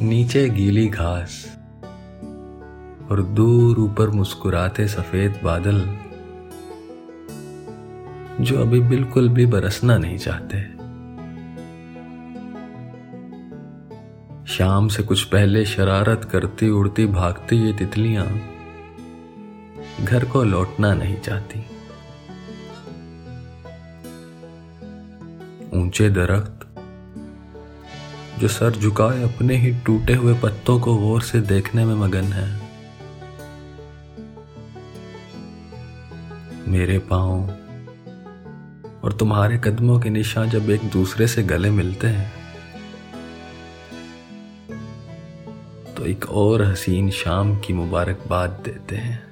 नीचे गीली घास और दूर ऊपर मुस्कुराते सफ़ेद बादल, जो अभी बिल्कुल भी बरसना नहीं चाहते। शाम से कुछ पहले शरारत करती उड़ती भागती ये तितलियाँ घर को लौटना नहीं चाहती। ऊँचे दरख्त जो सर झुकाए अपने ही टूटे हुए पत्तों को गौर से देखने में मगन है। मेरे पाँव और तुम्हारे कदमों के निशान जब एक दूसरे से गले मिलते हैं तो एक और हसीन शाम की मुबारकबाद देते हैं।